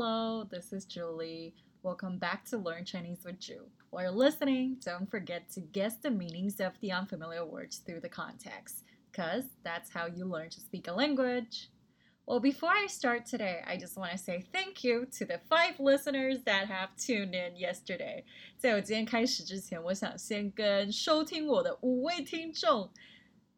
Hello, this is Julie. Welcome back to Learn Chinese with Ju. While you're listening, don't forget to guess the meanings of the unfamiliar words through the context, because that's how you learn to speak a language. Well, before I start today, I just want to say thank you to the five listeners that have tuned in yesterday. 在我今天开始之前，我想先跟收听我的五位听众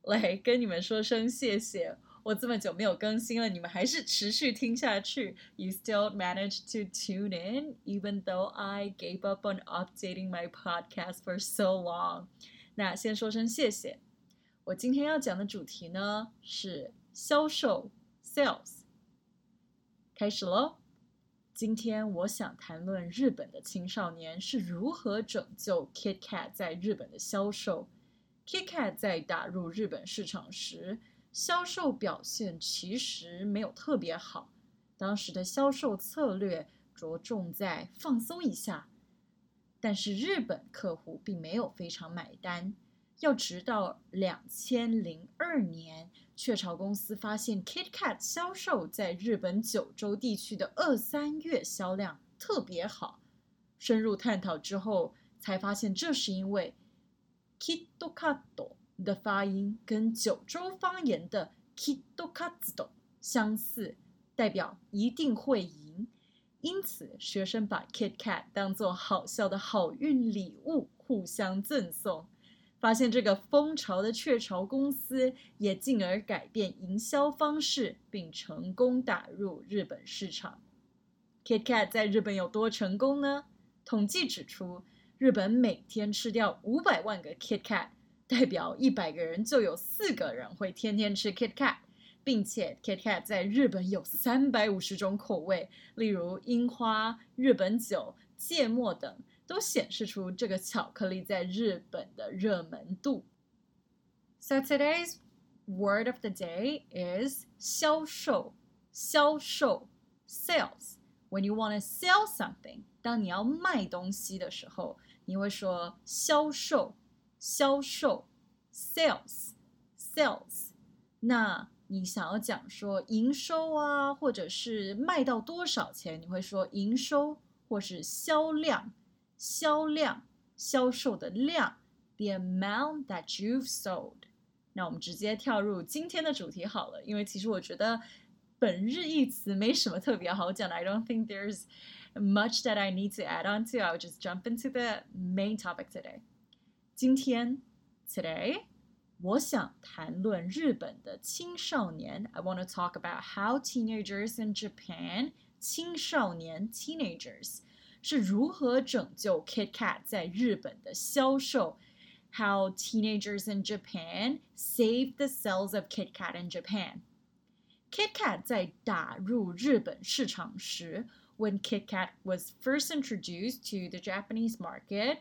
来跟你们说声谢谢。 我这么久没有更新了，你们还是持续听下去。You still manage to tune in, even though I gave up on updating my podcast for so long. 那先说声谢谢。我今天要讲的主题呢是销售 （sales）。开始喽。今天我想谈论日本的青少年是如何拯救 KitKat 在日本的销售。KitKat 在打入日本市场时。销售表现其实没有特别好，当时的销售策略着重在放松一下，但是日本客户并没有非常买单。要直到两千零二年，雀巢公司发现 KitKat 销售在日本九州地区的二三月销量特别好，深入探讨之后才发现这是因为 KitKat。的发音跟九州方言的 “kitokatsudo” 相似，代表一定会赢。因此，学生把 KitKat 当做好笑的好运礼物，互相赠送。发现这个风潮的雀巢公司，也进而改变营销方式，并成功打入日本市场。KitKat 在日本有多成功呢？统计指出，日本每天吃掉五百万个 KitKat。代表一百个人就有四个人会天天吃 KitKat，并且 KitKat 在日本有三百五十种口味，例如樱花、日本酒、芥末等，都显示出这个巧克力在日本的热门度。So today's word of the day is 销售，销售 sales。When you want to sell something，当你要卖东西的时候，你会说销售。销售，sales，sales。那你想要讲说营收啊，或者是卖到多少钱，你会说营收，或是销量，销量，销售的量，the amount that you've sold。那我们直接跳入今天的主题好了，因为其实我觉得本日一词没什么特别好讲的。I don't think there's much that I need to add on to. I'll just jump into the main topic today. 今天，today，我想谈论日本的青少年。I want to talk about how teenagers in Japan，青少年 teenagers 是如何拯救 KitKat 在日本的销售。How teenagers in Japan saved the sales of KitKat in Japan。KitKat 在打入日本市场时，when KitKat was first introduced to the Japanese market。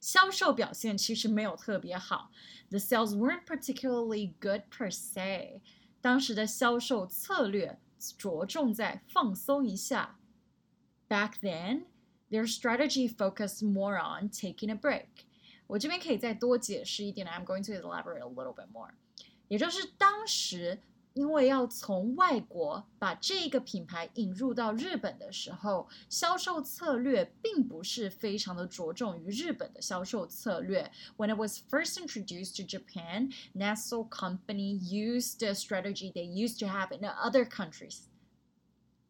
销售表现其实没有特别好，the sales weren't particularly good per se。当时的销售策略着重在放松一下。Back then, their strategy focused more on taking a break。我这边可以再多解释一点，I'm going to elaborate a little bit more。也就是当时 因为要从外国把这个品牌引入到日本的时候，销售策略并不是非常的着重于日本的销售策略。When it was first introduced to Japan, Nestle company used the strategy they used to have in other countries。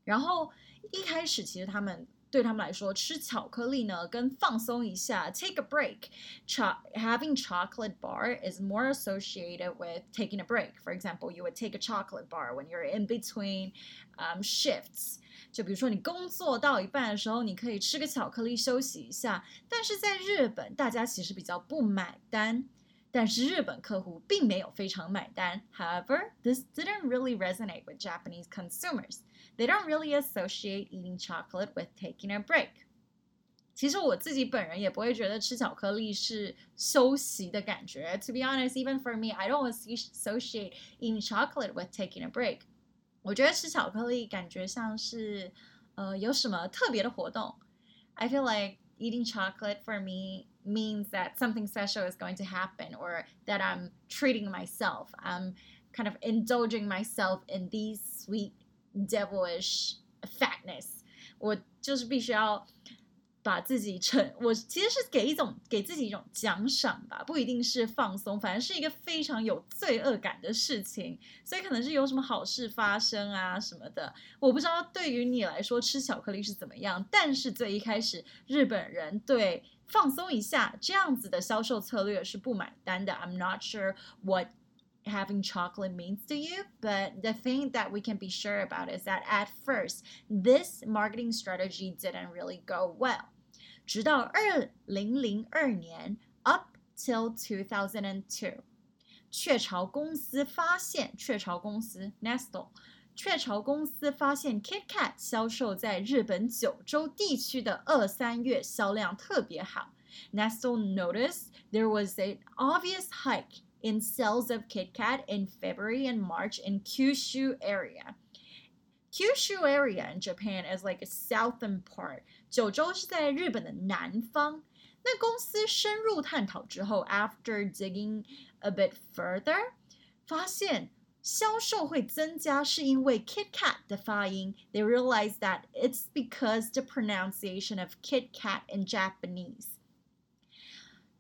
然后一开始其实他们 对他们来说，吃巧克力呢，跟放松一下，take a break。Cho having chocolate bar is more associated with taking a break. For example, you would take a chocolate bar when you're in between um, shifts. 就比如说你工作到一半的时候，你可以吃个巧克力休息一下。但是在日本，大家其实比较不买单。但是日本客户并没有非常买单。However, this didn't really resonate with Japanese consumers. They don't really associate eating chocolate with taking a break. 其实我自己本人也不会觉得吃巧克力是休息的感觉。To be honest, even for me, I don't associate eating chocolate with taking a break. 我觉得吃巧克力感觉像是呃有什么特别的活动。I feel like eating chocolate for me means that something special is going to happen or that I'm treating myself. I'm kind of indulging myself in these sweet devilish fatness. 我就是必须要。把自己成，我其实是给一种给自己一种奖赏吧，不一定是放松，反正是一个非常有罪恶感的事情，所以可能是有什么好事发生啊什么的，我不知道对于你来说吃巧克力是怎么样，但是最一开始日本人对放松一下这样子的销售策略是不买单的。I'm not sure what having chocolate means to you, but the thing that we can be sure about is that at first, this marketing strategy didn't really go well. 直到二零零二年，up till two thousand and two，雀巢公司发现，雀巢公司 Nestle，雀巢公司发现 KitKat 销售在日本九州地区的二三月销量特别好。Nestle noticed there was an obvious hike in sales of KitKat in February and March in Kyushu area. Kyushu area in Japan is like a southern part. 九州是在日本的南方。那公司深入探讨之后，after digging a bit further，发现销售会增加是因为 Kit Kat 的发音。They realized that it's because the pronunciation of Kit Kat in Japanese。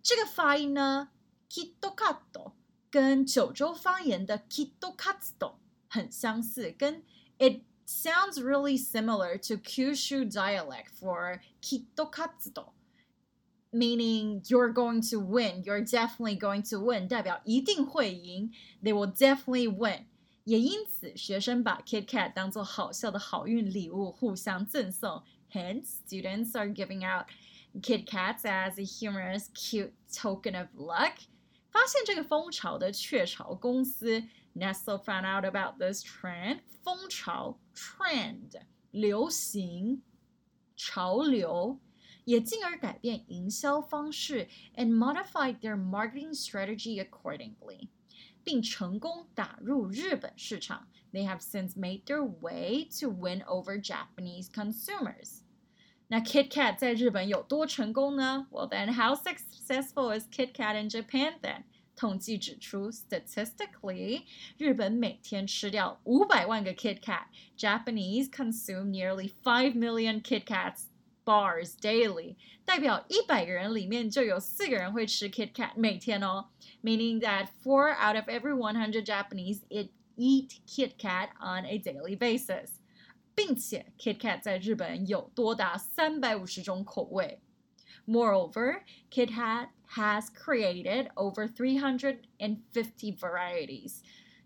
这个发音呢 ，Kitokatto 跟九州方言的 Kitokatsu 很相似，跟 it sounds really similar to Kyushu dialect for kitokatsudo, meaning you're going to win, you're definitely going to win，代表一定会赢，they will definitely win。也因此，学生把 KitKat 当做好笑的好运礼物互相赠送。Hence, students are giving out KitKats as a humorous, cute token of luck. 发现这个风潮的雀巢公司 Nestle found out about this trend。风潮 trend 流行潮流，也进而改变营销方式，and modified their marketing strategy accordingly，并成功打入日本市场。They have since made their way to win over Japanese consumers. 那 KitKat 在日本有多成功呢？Well then, how successful is KitKat in Japan then? 统计指出，statistically，日本每天吃掉五百万个 Kit Kat。Japanese consume nearly five million Kit Kats bars daily，代表一百个人里面就有四个人会吃 Kit Kat 每天哦。Meaning that four out of every one hundred Japanese eat eat Kit Kat on a daily basis， 并且 Kit Kat 在日本有多达三百五十种口味。Moreover, Kit Kat has created over 350 varieties.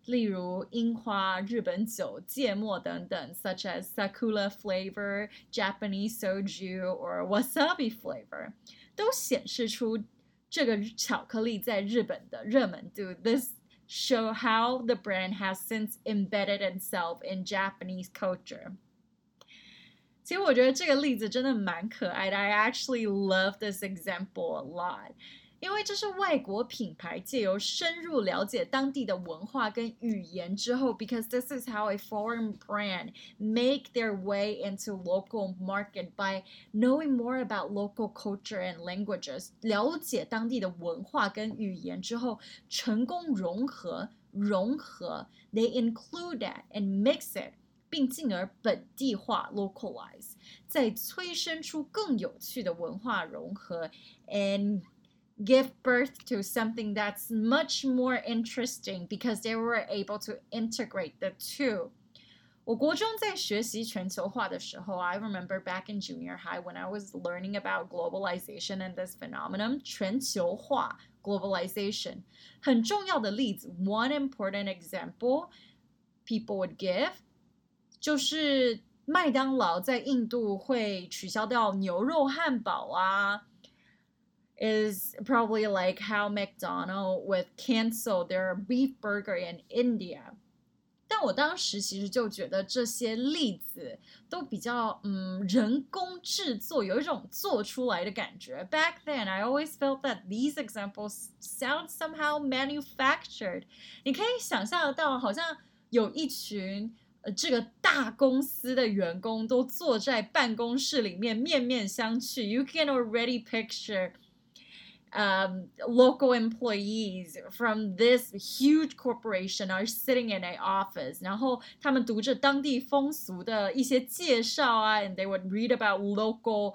例如樱花、日本酒、芥末等等，such as sakura flavor, Japanese soju or wasabi flavor，都显示出这个巧克力在日本的热门度。This show how the brand has since embedded itself in Japanese culture. 其实我觉得这个例子真的蛮可爱的。I actually love this example a lot， 因为这是外国品牌借由深入了解当地的文化跟语言之后，because this is how a foreign brand make their way into local market by knowing more about local culture and languages，了解当地的文化跟语言之后，成功融合融合，they include that and mix it。并进而本地化 （localize），再催生出更有趣的文化融合，and give birth to something that's much more interesting because they were able to integrate the two. 我国中在学习全球化的时候，I remember back in junior high when I was learning about globalization and this phenomenon，全球化 globalization 很重要的例子，one important example people would give 就是麦当劳在印度会取消掉牛肉汉堡啊 ，is probably like how McDonald would cancel their beef burger in India。但我当时其实就觉得这些例子都比较嗯人工制作，有一种做出来的感觉。Back then, I always felt that these examples sound somehow manufactured。你可以想象得到，好像有一群。呃，这个大公司的员工都坐在办公室里面面面相觑。You can already picture um, local employees from this huge corporation are sitting in a office，然后他们读着当地风俗的一些介绍啊，and they would read about local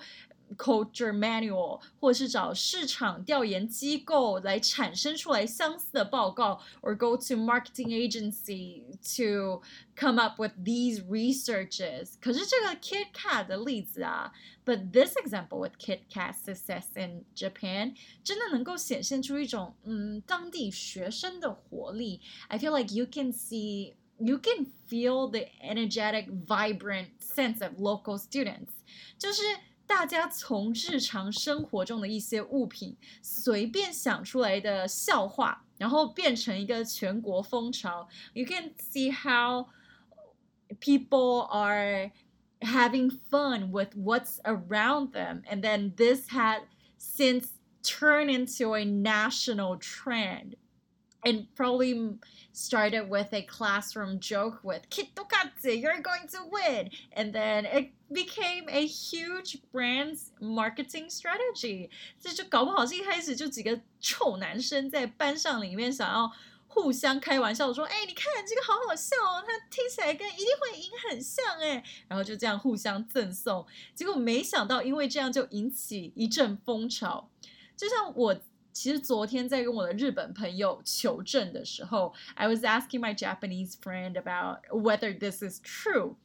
culture manual，或是找市场调研机构来产生出来相似的报告，or go to marketing agency to come up with these researches。可是这个 KitKat 的例子啊，but this example with KitKat success in Japan 真的能够显现出一种嗯当地学生的活力。I feel like you can see. You can feel the energetic, vibrant sense of local students. 就是 大家从日常生活中的一些物品随便想出来的笑话，然后变成一个全国风潮。You can see how people are having fun with what's around them, and then this had since turned into a national trend. And probably started with a classroom joke with Kitokatsu, you're going to win. And then it became a huge brand's marketing strategy. 这就搞不好是一开始就几个臭男生在班上里面想要互相开玩笑说：“哎，你看这个好好笑哦，它听起来跟一定会赢很像哎。”然后就这样互相赠送。结果没想到，因为这样就引起一阵风潮。就像我。 其实昨天在跟我的日本朋友求证的时候，I was asking my Japanese friend about whether this is true。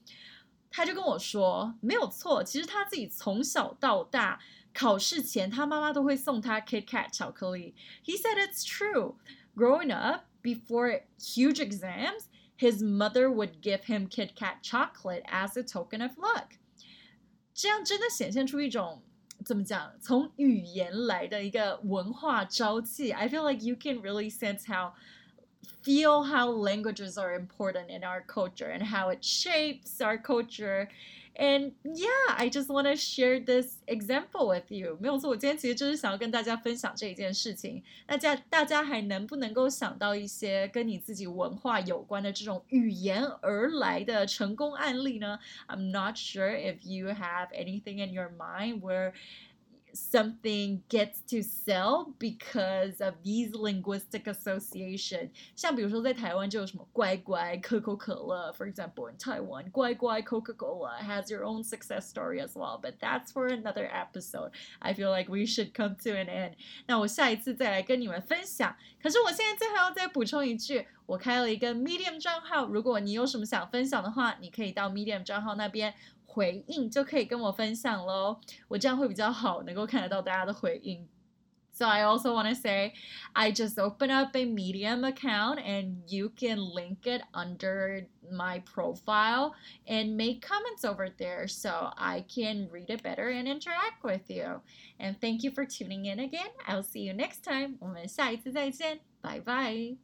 他就跟我说没有错，其实他自己从小到大考试前，他妈妈都会送他 Kit Kat 巧克力。He said it's true. Growing up, before huge exams, his mother would give him Kit Kat chocolate as a token of luck. 这样真的显现出一种 怎么讲？从语言来的一个文化朝气，I feel like you can really sense how feel how languages are important in our culture and how it shapes our culture. And yeah, I just want to share this example with you. 没有错，我今天其实就是想要跟大家分享这一件事情。大家大家还能不能够想到一些跟你自己文化有关的这种语言而来的成功案例呢？I'm not sure if you have anything in your mind where something gets to sell because of these linguistic association. 像比如说在台湾就有什么乖乖、可口可乐，for example in Taiwan, 乖乖 Coca-Cola has your own success story as well. But that's for another episode. I feel like we should come to an end. 那我下一次再来跟你们分享。可是我现在最后要再补充一句，我开了一个 Medium 账号，如果你有什么想分享的话，你可以到 Medium 账号那边。 回应就可以跟我分享喽，我这样会比较好，能够看得到大家的回应。So I also want to say I just opened up a Medium account and you can link it under my profile and make comments over there so I can read it better and interact with you. And thank you for tuning in again. I'll see you next time. 我们下一次再见，拜拜。